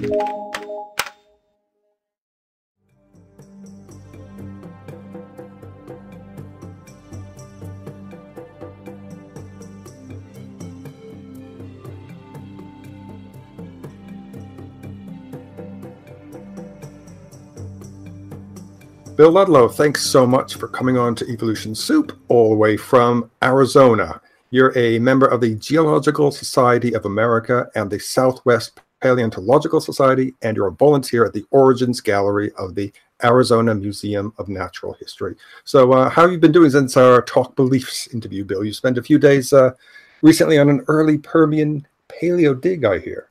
Bill Ludlow, thanks so much for coming on to Evolution Soup all the way from Arizona. You're a member of the Geological Society of America and the Southwest Paleontological Society, and you're a volunteer at the Origins Gallery of the Arizona Museum of Natural History. So, uh, how have you been doing since our Talk Beliefs interview, Bill? You spent a few days uh, recently on an early Permian paleo dig, I hear.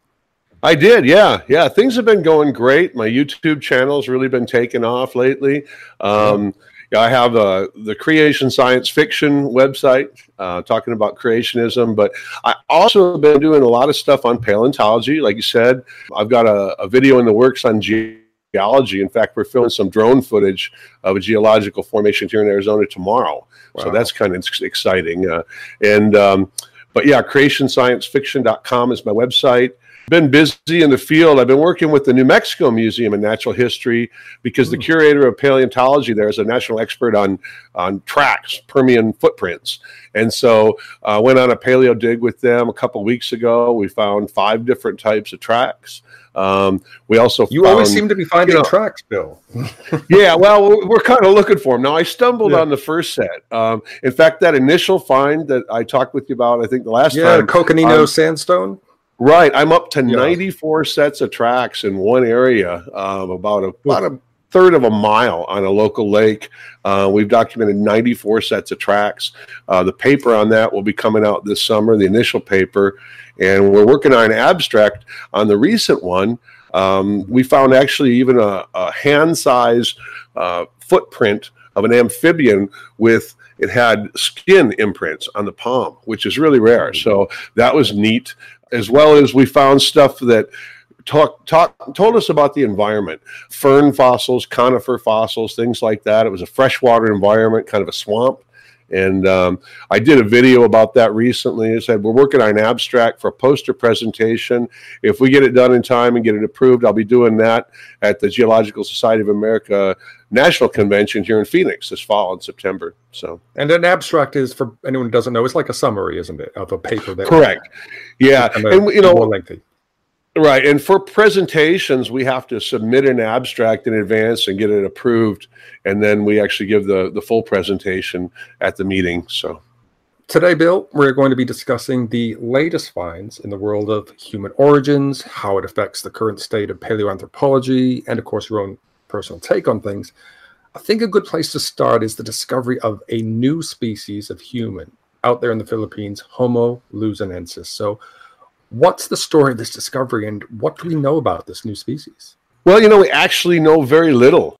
I did, yeah, yeah. Things have been going great. My YouTube channel's really been taking off lately. Um, yeah, I have uh, the Creation Science Fiction website uh, talking about creationism, but I also have been doing a lot of stuff on paleontology. Like you said, I've got a, a video in the works on geology. In fact, we're filming some drone footage of a geological formation here in Arizona tomorrow. Wow. So that's kind of exciting. Uh, and um, but yeah, creationsciencefiction.com is my website been busy in the field. I've been working with the New Mexico Museum of Natural History because the hmm. curator of paleontology there is a national expert on on tracks, Permian footprints, and so I uh, went on a paleo dig with them a couple weeks ago. We found five different types of tracks. Um, we also you found, always seem to be finding you know, tracks, Bill. yeah, well, we're, we're kind of looking for them now. I stumbled yeah. on the first set. Um, in fact, that initial find that I talked with you about, I think the last yeah, time, Coconino um, sandstone. Right, I'm up to yeah. 94 sets of tracks in one area, um, about a about a third of a mile on a local lake. Uh, we've documented 94 sets of tracks. Uh, the paper on that will be coming out this summer, the initial paper, and we're working on an abstract on the recent one. Um, we found actually even a, a hand size uh, footprint of an amphibian with it had skin imprints on the palm, which is really rare. So that was neat as well as we found stuff that talk, talk, told us about the environment fern fossils, conifer fossils, things like that. It was a freshwater environment, kind of a swamp. And um, I did a video about that recently. I said, We're working on an abstract for a poster presentation. If we get it done in time and get it approved, I'll be doing that at the Geological Society of America National Convention here in Phoenix this fall in September. So, and an abstract is for anyone who doesn't know, it's like a summary, isn't it, of a paper that correct. Yeah, and, and you know, more lengthy. Right. And for presentations, we have to submit an abstract in advance and get it approved. And then we actually give the, the full presentation at the meeting. So today, Bill, we're going to be discussing the latest finds in the world of human origins, how it affects the current state of paleoanthropology, and of course, your own personal take on things. I think a good place to start is the discovery of a new species of human out there in the Philippines, Homo luzonensis. So, What's the story of this discovery and what do we know about this new species? Well, you know, we actually know very little.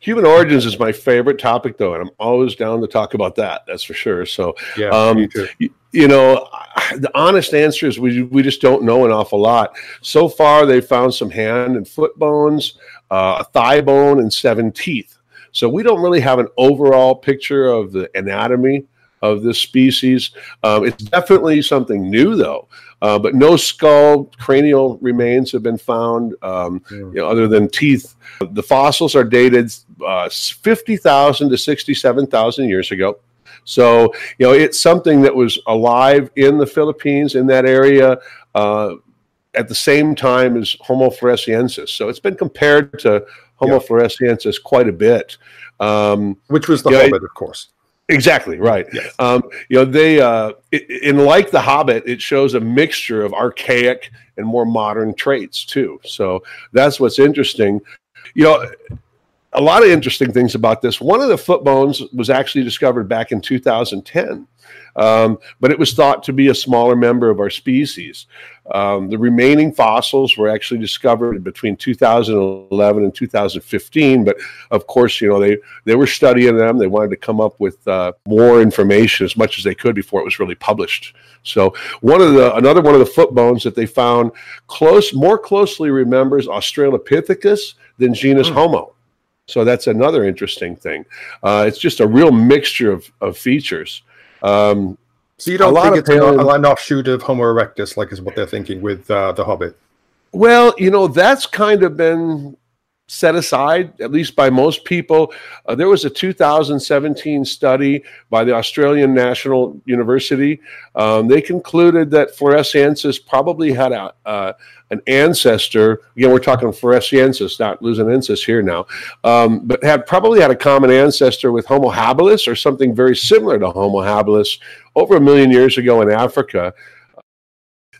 Human origins is my favorite topic, though, and I'm always down to talk about that. That's for sure. So, yeah, um, you, you, know, the honest answer is we we just don't know an awful lot. So far, they found some hand and foot bones, uh, a thigh bone, and seven teeth. So we don't really have an overall picture of the anatomy of this species. Um, it's definitely something new, though. Uh, but no skull, cranial remains have been found, um, yeah. you know, other than teeth. The fossils are dated uh, 50,000 to 67,000 years ago. So, you know, it's something that was alive in the Philippines, in that area, uh, at the same time as Homo floresiensis. So it's been compared to Homo yeah. floresiensis quite a bit. Um, Which was the Hobbit, of course. Exactly right. Yes. Um, you know, they uh, in like the Hobbit, it shows a mixture of archaic and more modern traits too. So that's what's interesting. You know, a lot of interesting things about this. One of the foot bones was actually discovered back in 2010. Um, but it was thought to be a smaller member of our species. Um, the remaining fossils were actually discovered between 2011 and 2015. But of course, you know they they were studying them. They wanted to come up with uh, more information as much as they could before it was really published. So one of the another one of the foot bones that they found close more closely remembers Australopithecus than genus mm. Homo. So that's another interesting thing. Uh, it's just a real mixture of, of features. Um, so you don't think it's an, an offshoot of Homo erectus, like is what they're thinking with uh, the Hobbit? Well, you know, that's kind of been set aside, at least by most people. Uh, there was a 2017 study by the Australian National University. Um, they concluded that Floresiensis probably had a, uh, an ancestor. Again, we're talking Floresiensis, not Luzonensis here now, um, but had probably had a common ancestor with Homo habilis or something very similar to Homo habilis over a million years ago in Africa.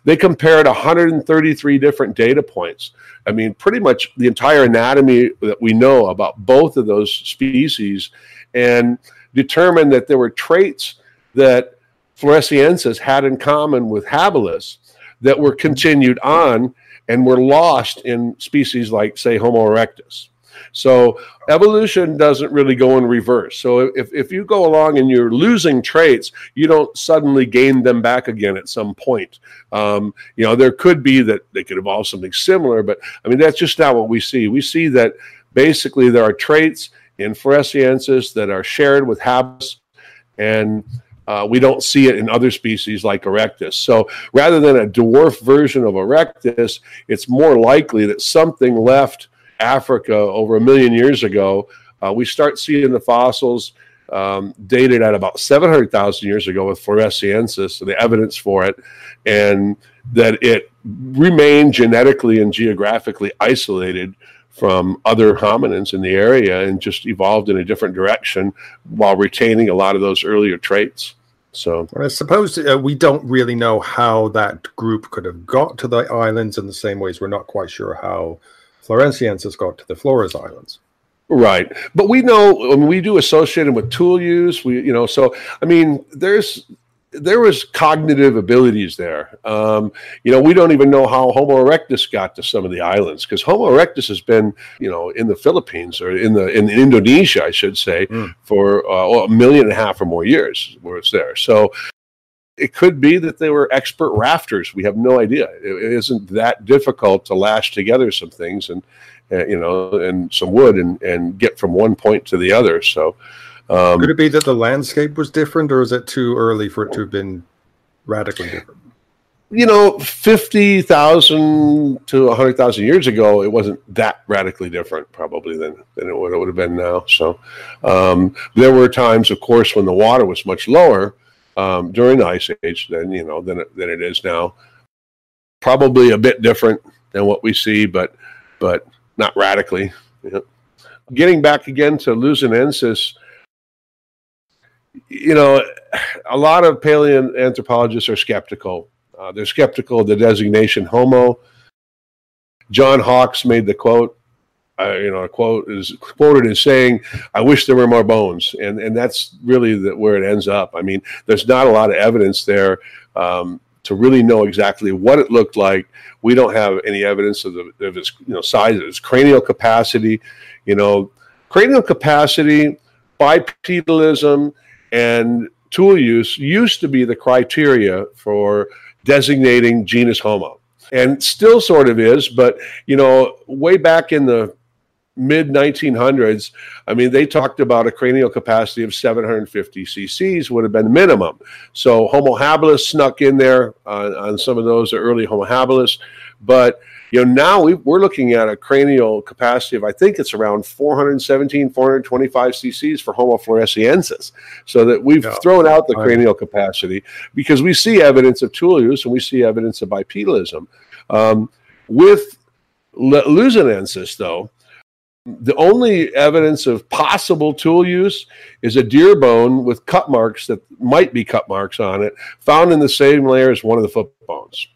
They compared 133 different data points. I mean, pretty much the entire anatomy that we know about both of those species and determined that there were traits that Floresiensis had in common with habilis that were continued on and were lost in species like, say, Homo erectus. So evolution doesn't really go in reverse. So if, if you go along and you're losing traits, you don't suddenly gain them back again at some point. Um, you know, there could be that they could evolve something similar, but I mean, that's just not what we see. We see that basically there are traits in Floresiensis that are shared with habilis and uh, we don't see it in other species like Erectus. So rather than a dwarf version of Erectus, it's more likely that something left Africa over a million years ago, uh, we start seeing the fossils um, dated at about 700,000 years ago with Floresiensis, so the evidence for it, and that it remained genetically and geographically isolated from other hominins in the area and just evolved in a different direction while retaining a lot of those earlier traits. So I suppose uh, we don't really know how that group could have got to the islands in the same ways we're not quite sure how Floresiensis got to the Flores Islands. Right, but we know I mean, we do associate them with tool use. We, you know, so I mean, there's there was cognitive abilities there. Um, you know, we don't even know how Homo erectus got to some of the islands because Homo erectus has been, you know, in the Philippines or in the in Indonesia, I should say, mm. for uh, a million and a half or more years where it's there. So it could be that they were expert rafters. We have no idea. It isn't that difficult to lash together some things and, uh, you know, and some wood and, and get from one point to the other. So, um, could it be that the landscape was different, or is it too early for it to have been radically different? You know, fifty thousand to hundred thousand years ago, it wasn't that radically different, probably than than it would, it would have been now. So, um, there were times, of course, when the water was much lower um, during the ice age than you know than than it is now. Probably a bit different than what we see, but but not radically. Getting back again to Luzonensis, you know, a lot of paleoanthropologists are skeptical. Uh, they're skeptical of the designation Homo. John Hawks made the quote uh, you know, a quote is quoted as saying, "I wish there were more bones," and and that's really the, where it ends up. I mean, there's not a lot of evidence there um, to really know exactly what it looked like. We don't have any evidence of, the, of its you know size, its cranial capacity. You know, cranial capacity, bipedalism, and tool use used to be the criteria for designating genus Homo and still sort of is but you know way back in the mid 1900s, I mean, they talked about a cranial capacity of 750 cc's would have been the minimum. So Homo habilis snuck in there on, on some of those early Homo habilis, but you know now we, are looking at a cranial capacity of I think it's around 417, 425 cc's for Homo floresiensis. So that we've no. thrown out the cranial capacity because we see evidence of tool use and we see evidence of bipedalism. Um, with Luzonensis, though, the only evidence of possible tool use is a deer bone with cut marks that might be cut marks on it, found in the same layer as one of the foot bones.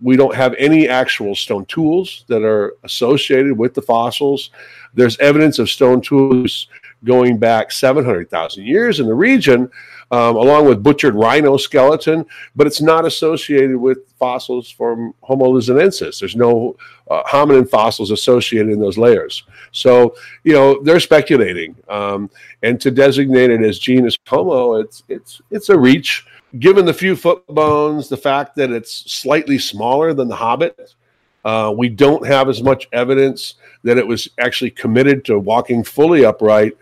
We don't have any actual stone tools that are associated with the fossils. There's evidence of stone tools going back 700,000 years in the region, um, along with butchered rhino skeleton, but it's not associated with fossils from Homo luzonensis. There's no uh, hominin fossils associated in those layers. So, you know, they're speculating. Um, and to designate it as genus Homo, it's, it's, it's a reach. Given the few foot bones, the fact that it's slightly smaller than the hobbit, uh, we don't have as much evidence that it was actually committed to walking fully upright.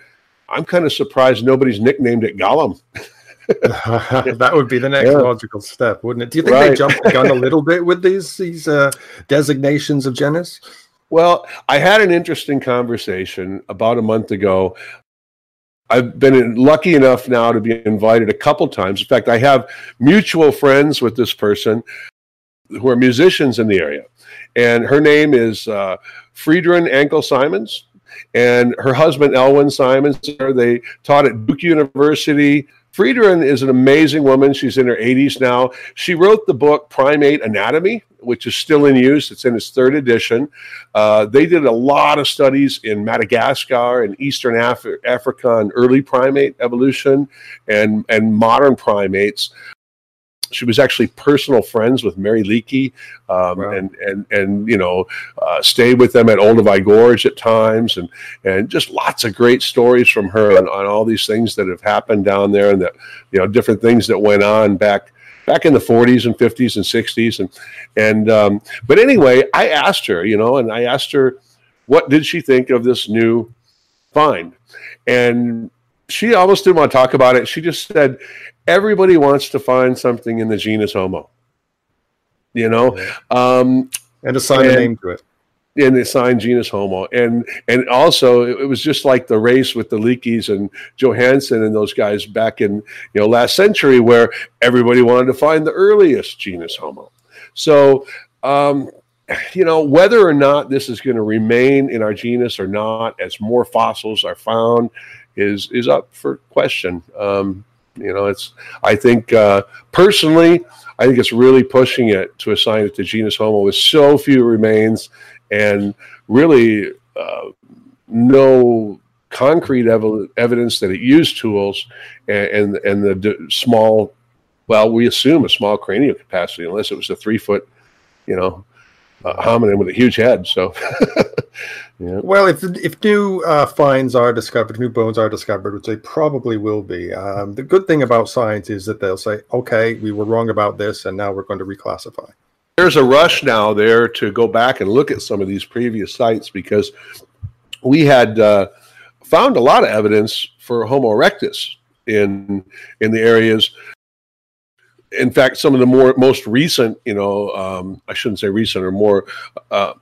I'm kind of surprised nobody's nicknamed it Gollum. that would be the next yeah. logical step, wouldn't it? Do you think right. they jumped the gun a little bit with these these uh, designations of genus? Well, I had an interesting conversation about a month ago. I've been lucky enough now to be invited a couple times. In fact, I have mutual friends with this person who are musicians in the area. And her name is uh, Friderun Ankel Simons and her husband Elwyn Simons. They taught at Duke University. Friderun is an amazing woman. She's in her 80s now. She wrote the book Primate Anatomy, which is still in use. It's in its third edition. Uh, they did a lot of studies in Madagascar and Eastern Af- Africa and early primate evolution and, and modern primates she was actually personal friends with Mary Leakey, um, wow. and and and you know uh, stayed with them at Olduvai Gorge at times, and and just lots of great stories from her on, on all these things that have happened down there, and that you know different things that went on back back in the 40s and 50s and 60s, and and um, but anyway, I asked her, you know, and I asked her what did she think of this new find, and she almost didn't want to talk about it. She just said, everybody wants to find something in the genus Homo. You know, um, and assign and, a name to it. And assign genus Homo, and and also it was just like the race with the Leakeys and Johanson and those guys back in you know last century, where everybody wanted to find the earliest genus Homo. So um, you know, whether or not this is going to remain in our genus or not, as more fossils are found, is is up for question. Um, you know, it's I think uh, personally, I think it's really pushing it to assign it to genus Homo with so few remains and really uh, no concrete ev- evidence that it used tools and and, and the d- small, well, we assume a small cranial capacity unless it was a three foot, you know, uh, hominin with a huge head. So. Yeah. Well, if if new uh, finds are discovered, new bones are discovered, which they probably will be, um, the good thing about science is that they'll say, "Okay, we were wrong about this, and now we're going to reclassify." There's a rush now there to go back and look at some of these previous sites because we had uh, found a lot of evidence for Homo erectus in in the areas in fact, some of the more most recent, you know, um, I shouldn't say recent or more uh,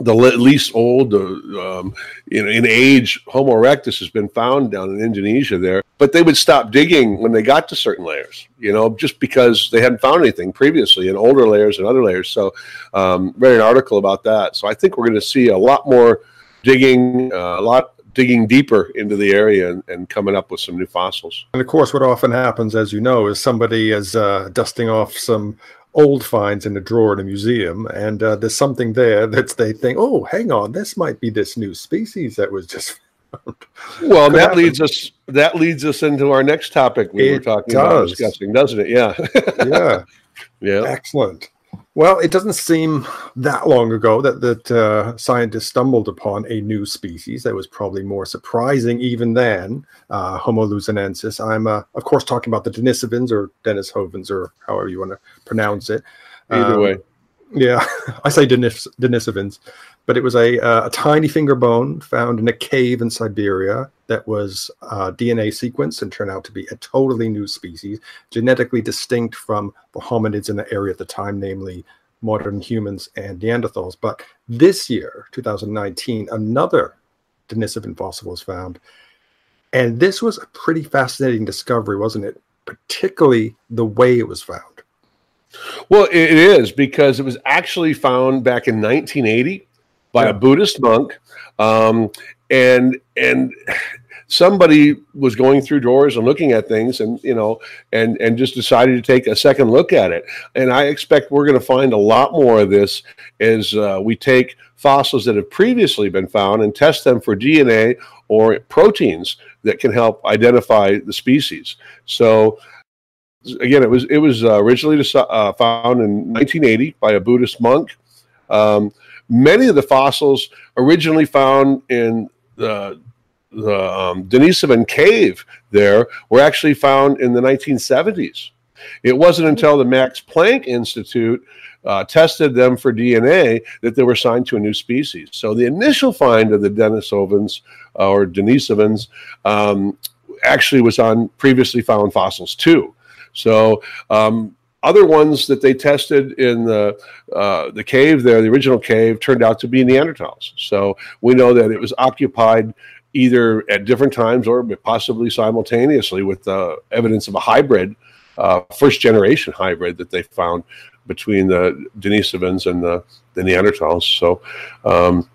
the least old, uh, um, in, in age, Homo erectus has been found down in Indonesia there. But they would stop digging when they got to certain layers, you know, just because they hadn't found anything previously in older layers and other layers. So, um, read an article about that. So I think we're going to see a lot more digging, uh, a lot digging deeper into the area and, and, coming up with some new fossils. And of course, what often happens, as you know, is somebody is uh, dusting off some old finds in a drawer in a museum, and uh, there's something there that they think, oh, hang on, this might be this new species that was just. found. well, that happen. leads us that leads us into our next topic we it were talking does. about discussing, doesn't it? Yeah. yeah. Yeah. Excellent. Well, it doesn't seem that long ago that that uh, scientists stumbled upon a new species that was probably more surprising even than uh, Homo luzonensis. I'm, uh, of course, talking about the Denisovans or Denisovans or however you want to pronounce it. Either um, way. Yeah, I say Denis- Denisovans but it was a, uh, a tiny finger bone found in a cave in Siberia that was uh, DNA sequenced and turned out to be a totally new species, genetically distinct from the hominids in the area at the time, namely modern humans and Neanderthals. But this year, 2019, another Denisovan fossil was found. And this was a pretty fascinating discovery, wasn't it? Particularly the way it was found. Well, it is because it was actually found back in 1980 by a Buddhist monk, um, and and somebody was going through drawers and looking at things, and you know, and and just decided to take a second look at it. And I expect we're going to find a lot more of this as uh, we take fossils that have previously been found and test them for DNA or proteins that can help identify the species. So again, it was it was uh, originally uh, found in 1980 by a Buddhist monk. Um, Many of the fossils originally found in the the um, Denisovan cave there were actually found in the 1970s. It wasn't until the Max Planck Institute uh, tested them for DNA that they were assigned to a new species. So the initial find of the Denisovans uh, or Denisovans um, actually was on previously found fossils too. So um, other ones that they tested in the uh, the cave there, the original cave, turned out to be Neanderthals. So we know that it was occupied either at different times or possibly simultaneously with uh, evidence of a hybrid, uh, first generation hybrid that they found between the Denisovans and the, the Neanderthals. So um,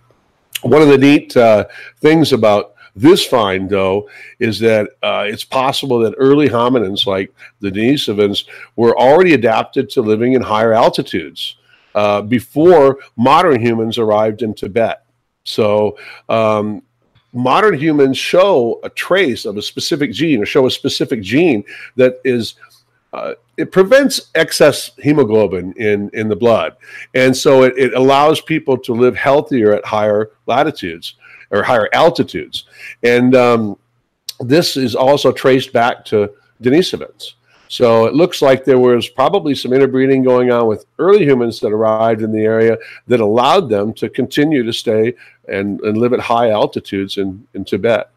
one of the neat uh, things about this find, though, is that uh, it's possible that early hominins like the Denisovans were already adapted to living in higher altitudes uh, before modern humans arrived in Tibet. So, um, modern humans show a trace of a specific gene or show a specific gene that is uh, it prevents excess hemoglobin in, in the blood. And so it, it allows people to live healthier at higher latitudes or higher altitudes. And um, this is also traced back to Denisovans. So it looks like there was probably some interbreeding going on with early humans that arrived in the area that allowed them to continue to stay and, and live at high altitudes in, in Tibet.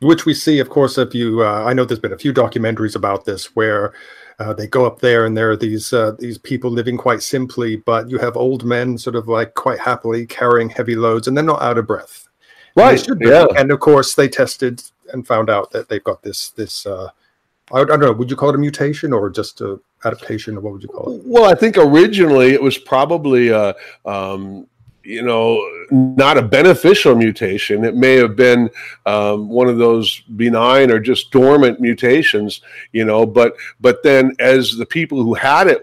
Which we see, of course, if you, uh, I know there's been a few documentaries about this where uh, they go up there and there are these uh, these people living quite simply, but you have old men sort of like quite happily carrying heavy loads and they're not out of breath. Right. Yeah. And of course, they tested and found out that they've got this this. Uh, I, I don't know. Would you call it a mutation or just a adaptation, or what would you call it? Well, I think originally it was probably a. Um, you know, not a beneficial mutation. It may have been um, one of those benign or just dormant mutations, you know. But but then, as the people who had it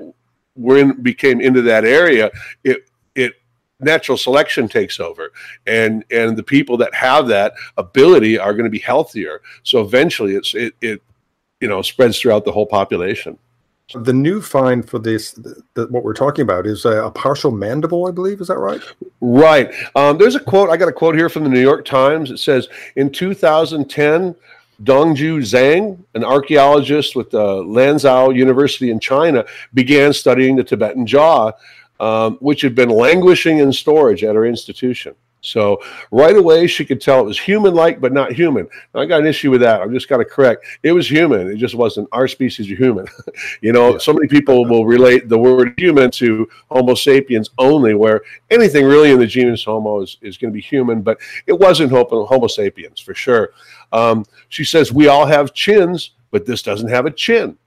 were in, became into that area, it natural selection takes over. And and the people that have that ability are going to be healthier. So eventually it's it, it you know spreads throughout the whole population. The new find for this the, the, what we're talking about is a, a, partial mandible i believe. Is that right? Right. Um, there's a quote i got a quote here from the new york times. It says in 2010 Dongju Zhang, an archaeologist with the Lanzhou University in China, began studying the Tibetan jaw um, which had been languishing in storage at her institution. So right away, she could tell it was human like, but not human. Now, I got an issue with that. I'm just got to correct. It was human. It just wasn't our species of human. you know, yeah. so many people will relate the word human to Homo sapiens only, where anything really in the genus Homo is, is going to be human, but it wasn't Homo, Homo sapiens for sure. Um, she says, We all have chins, but this doesn't have a chin.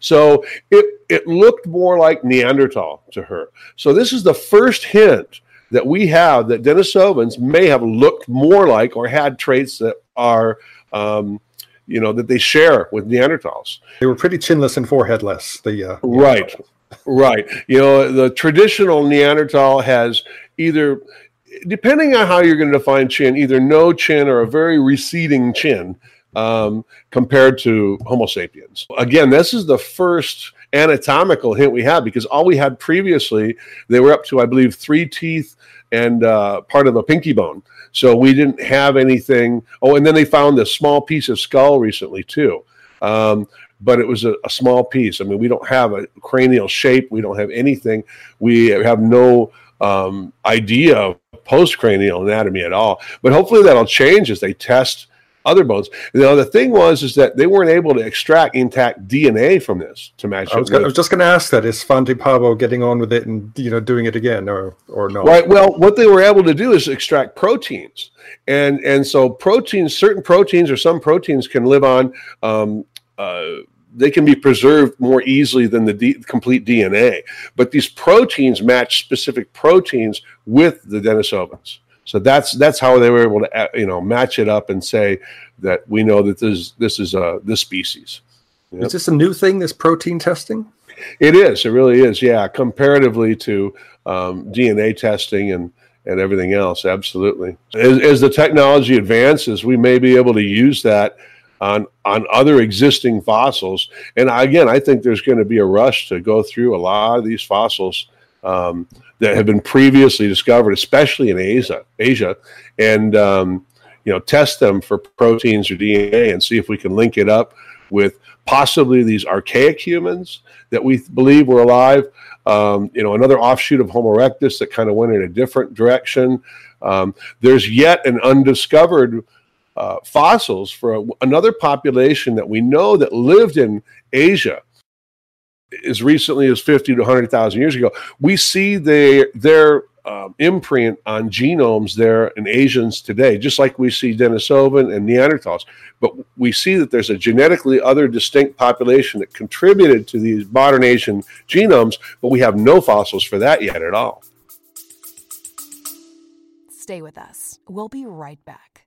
So it, it looked more like Neanderthal to her. So this is the first hint that we have that Denisovans may have looked more like or had traits that are, um, you know, that they share with Neanderthals. They were pretty chinless and foreheadless. The uh, right, right. You know, the traditional Neanderthal has either, depending on how you're going to define chin, either no chin or a very receding chin um, compared to Homo sapiens. Again, this is the first anatomical hint we have because all we had previously, they were up to, I believe, three teeth and uh, part of a pinky bone. So we didn't have anything. Oh, and then they found this small piece of skull recently, too. Um, but it was a, a, small piece. I mean, we don't have a cranial shape. We don't have anything. We have no um, idea of postcranial anatomy at all. But hopefully that'll change as they test other bones. Know, the thing was is that they weren't able to extract intact DNA from this to match. I was, gonna, I was just going to ask that: is Svante Pääbo getting on with it and you know doing it again, or or no? Right. Well, what they were able to do is extract proteins, and and so proteins, certain proteins or some proteins can live on. Um, uh, they can be preserved more easily than the D- complete DNA, but these proteins match specific proteins with the Denisovans. So that's that's how they were able to uh, you know match it up and say that we know that this this is uh this species. Yep. Is this a new thing? This protein testing? It is. It really is. Yeah, comparatively to um, DNA testing and and everything else, absolutely. As, as the technology advances, we may be able to use that on on other existing fossils. And again, I think there's going to be a rush to go through a lot of these fossils um, that have been previously discovered, especially in Asia, Asia, and um, you know test them for proteins or DNA and see if we can link it up with possibly these archaic humans that we believe were alive. Um, you know, another offshoot of Homo erectus that kind of went in a different direction. Um, there's yet an undiscovered uh, fossils for a, another population that we know that lived in Asia as recently as 50 to 100,000 years ago. We see their, their um, imprint on genomes there in Asians today, just like we see Denisovan and Neanderthals. But we see that there's a genetically other distinct population that contributed to these modern Asian genomes, but we have no fossils for that yet at all. Stay with us. We'll be right back.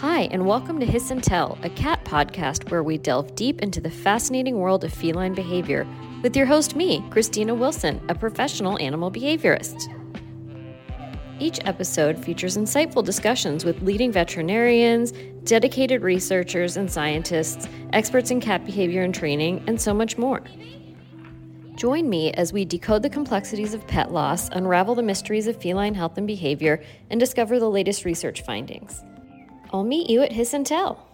Hi, and welcome to Hiss and Tell, a cat podcast where we delve deep into the fascinating world of feline behavior with your host, me, Christina Wilson, a professional animal behaviorist. Each episode features insightful discussions with leading veterinarians, dedicated researchers and scientists, experts in cat behavior and training, and so much more. Join me as we decode the complexities of pet loss, unravel the mysteries of feline health and behavior, and discover the latest research findings. I'll meet you at Hiss and Tell.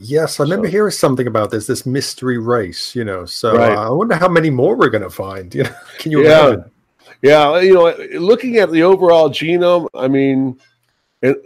Yes, I remember So- hearing something about this, this mystery race, you know. So Right. uh, I wonder how many more we're going to find. You know, can you Yeah. imagine? Yeah, you know, looking at the overall genome, I mean, it,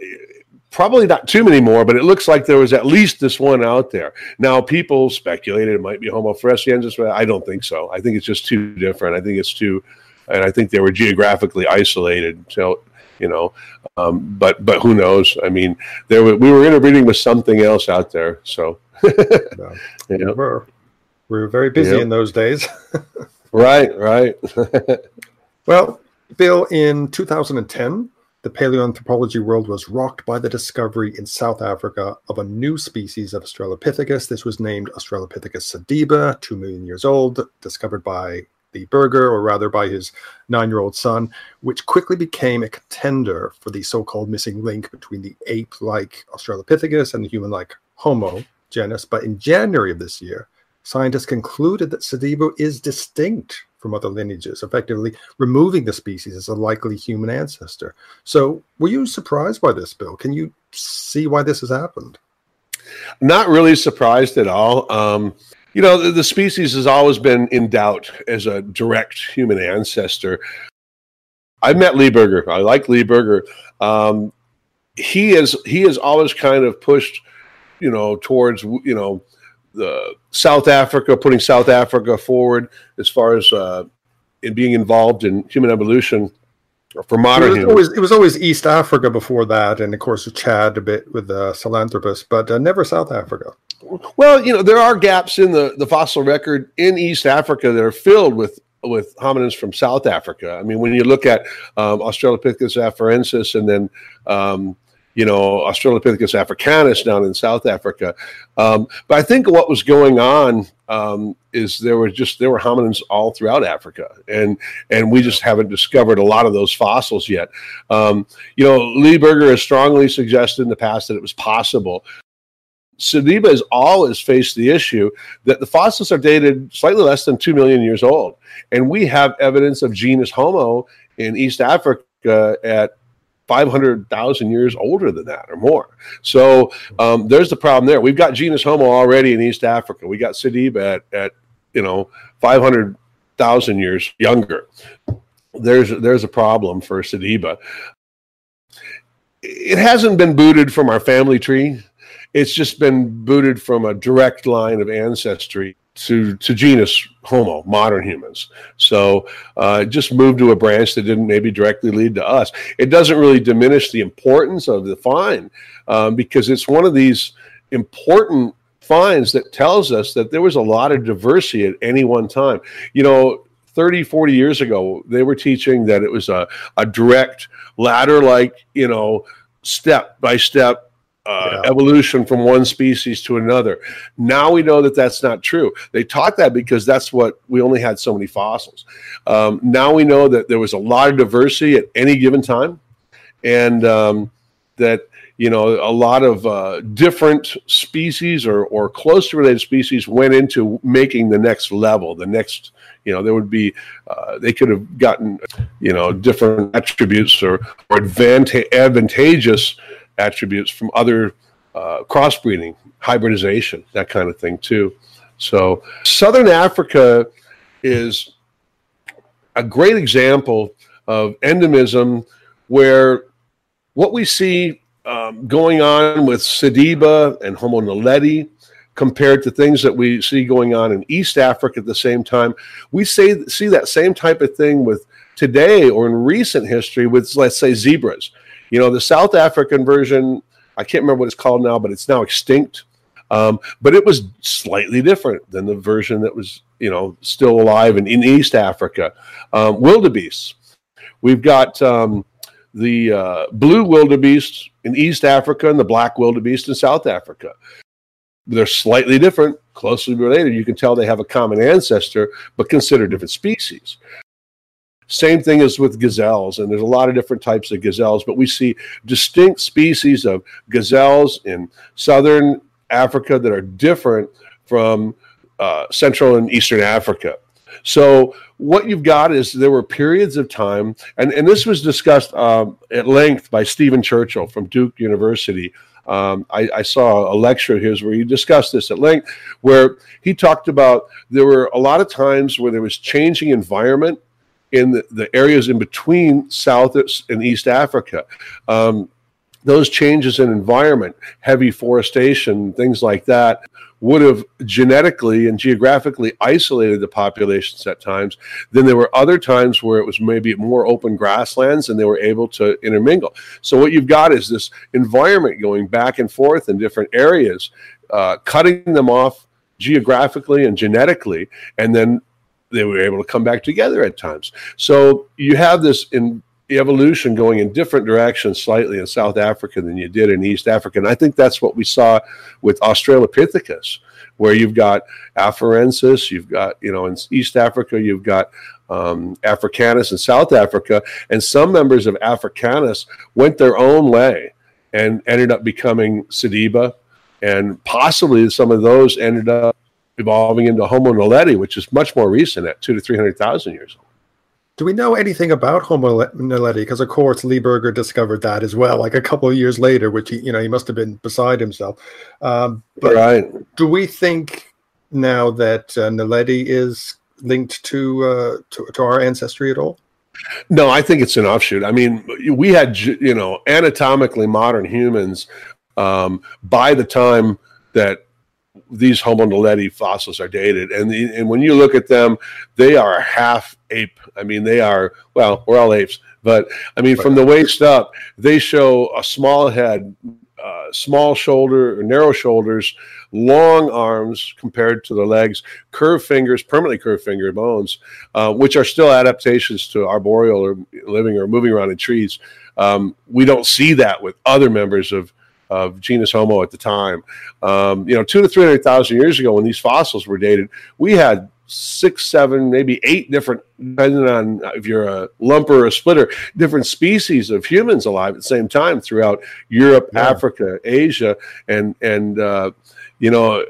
probably not too many more, but it looks like there was at least this one out there. Now, people speculated it might be Homo floresiensis. but I don't think so. I think it's just too different. I think it's too, and I think they were geographically isolated. So, you know, um, but but who knows? I mean, there were, we were interbreeding with something else out there. So, No. you know, We're, we were very busy Yep. in those days. right, right. Well, Bill, in 2010, the paleoanthropology world was rocked by the discovery in South Africa of a new species of Australopithecus. This was named Australopithecus sediba, two million years old, discovered by the Berger, or rather by his nine year old son, which quickly became a contender for the so called missing link between the ape like Australopithecus and the human like Homo genus. But in January of this year, scientists concluded that Sediba is distinct from other lineages, effectively removing the species as a likely human ancestor. So, were you surprised by this, Bill? Can you see why this has happened? Not really surprised at all. Um, you know, the, the species has always been in doubt as a direct human ancestor. I met Lee Berger. I like Lee Berger. Um, he is he has always kind of pushed, you know, towards you know the South Africa, putting South Africa forward as far as uh, in being involved in human evolution for It modern was, always, it was always East Africa before that, and of course Chad a bit with the Sahelanthropus, but uh, never South Africa. Well, you know, there are gaps in the, the fossil record in East Africa that are filled with with hominins from South Africa. I mean, when you look at um, Australopithecus afarensis and then um, you know Australopithecus africanus down in South Africa, um, but I think what was going on um, is there were just there were hominins all throughout Africa, and and we just haven't discovered a lot of those fossils yet. Um, you know, Lee Berger has strongly suggested in the past that it was possible Sediba has always faced the issue that the fossils are dated slightly less than 2 million years old. And we have evidence of genus Homo in East Africa at 500,000 years older than that or more. So um, there's the problem there. We've got genus Homo already in East Africa. We got Sediba at, at you know, 500,000 years younger. There's, there's a problem for Sediba. It hasn't been booted from our family tree it's just been booted from a direct line of ancestry to, to genus Homo, modern humans. So uh, just moved to a branch that didn't maybe directly lead to us. It doesn't really diminish the importance of the find um, because it's one of these important finds that tells us that there was a lot of diversity at any one time. You know, 30, 40 years ago, they were teaching that it was a, a direct ladder like, you know, step by step uh, Yeah. evolution from one species to another. Now we know that that's not true. They taught that because that's what we only had so many fossils. Um, now we know that there was a lot of diversity at any given time, and um, that you know a lot of uh, different species or or closely related species went into making the next level, the next. You know, there would be, uh, they could have gotten, you know, different attributes or, or advanta- advantageous attributes from other uh, crossbreeding, hybridization, that kind of thing too. So Southern Africa is a great example of endemism where what we see um, going on with Sediba and Homo naledi compared to things that we see going on in East Africa at the same time. We say, see that same type of thing with today or in recent history with, let's say, zebras. You know, the South African version, I can't remember what it's called now, but it's now extinct. Um, but it was slightly different than the version that was, you know, still alive in, in East Africa. Um, wildebeest. We've got um, the uh, blue wildebeest in East Africa and the black wildebeest in South Africa they're slightly different, closely related. You can tell they have a common ancestor, but consider different species. Same thing as with gazelles, and there's a lot of different types of gazelles, but we see distinct species of gazelles in southern Africa that are different from uh, Central and Eastern Africa. So what you've got is there were periods of time, and, and this was discussed um, at length by Steven Churchill from Duke University um, I, I, saw a lecture of his where he discussed this at length, where he talked about there were a lot of times where there was changing environment in the, the areas in between South and East Africa. Um, those changes in environment, heavy forestation, things like that, would have genetically and geographically isolated the populations at times. Then there were other times where it was maybe more open grasslands and they were able to intermingle. So what you've got is this environment going back and forth in different areas, uh, cutting them off geographically and genetically, and then they were able to come back together at times. So you have this in evolution going in different directions slightly in South Africa than you did in East Africa. And I think that's what we saw with Australopithecus, where you've got Afarensis, you've got, you know, in East Africa, you've got um, Africanus in South Africa, and some members of Africanus went their own way and ended up becoming Sediba, and possibly some of those ended up evolving into Homo naledi, which is much more recent at two to 300,000 years old. Do we know anything about Homo naledi? Because of course Lee Berger discovered that as well, like a couple of years later, which he, you know, he must have been beside himself. Um, but right. do we think now that uh, Naledi is linked to, uh, to to our ancestry at all? No, I think it's an offshoot. I mean, we had you know anatomically modern humans um, by the time that these Homo naledi fossils are dated, and the, and when you look at them, they are half ape. I mean, they are well, we're all apes, but I mean, from the waist up, they show a small head, uh, small shoulder, narrow shoulders, long arms compared to the legs, curved fingers, permanently curved finger bones, uh, which are still adaptations to arboreal or living or moving around in trees. Um, we don't see that with other members of of genus Homo at the time. Um, you know, two to three hundred thousand years ago, when these fossils were dated, we had six, seven, maybe eight different, depending on if you're a lumper or a splitter, different species of humans alive at the same time throughout Europe, yeah. Africa, Asia, and and uh, you know,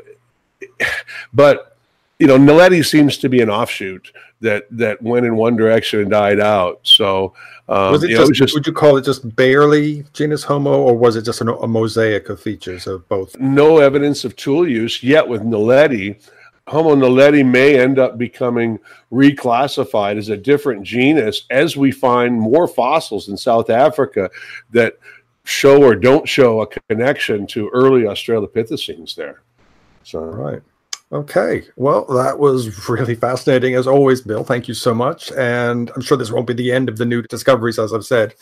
but you know, Naledi seems to be an offshoot that that went in one direction and died out. So um, was, it just, know, it just, would you call it just barely genus Homo, or was it just a, a mosaic of features of both? No evidence of tool use yet with Naledi. Homo naledi may end up becoming reclassified as a different genus as we find more fossils in South Africa that show or don't show a connection to early Australopithecines there. So, right. Okay. Well, that was really fascinating as always, Bill. Thank you so much. And I'm sure this won't be the end of the new discoveries, as I've said,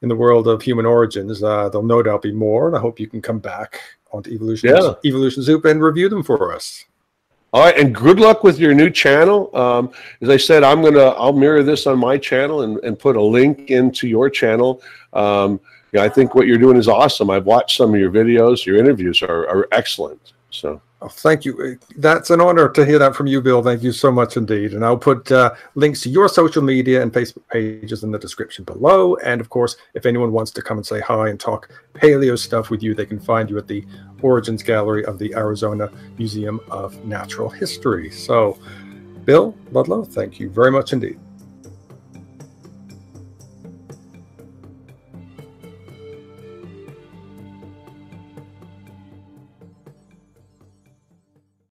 in the world of human origins. Uh, there'll no doubt be more. And I hope you can come back onto Evolution, yeah. Evolution Soup and review them for us. All right, and good luck with your new channel. Um, as I said, I'm gonna I'll mirror this on my channel and, and put a link into your channel. Um, yeah, I think what you're doing is awesome. I've watched some of your videos. Your interviews are, are excellent. So Oh, thank you. That's an honor to hear that from you, Bill. Thank you so much indeed. And I'll put uh, links to your social media and Facebook pages in the description below. And of course, if anyone wants to come and say hi and talk paleo stuff with you, they can find you at the Origins Gallery of the Arizona Museum of Natural History. So, Bill Ludlow, thank you very much indeed.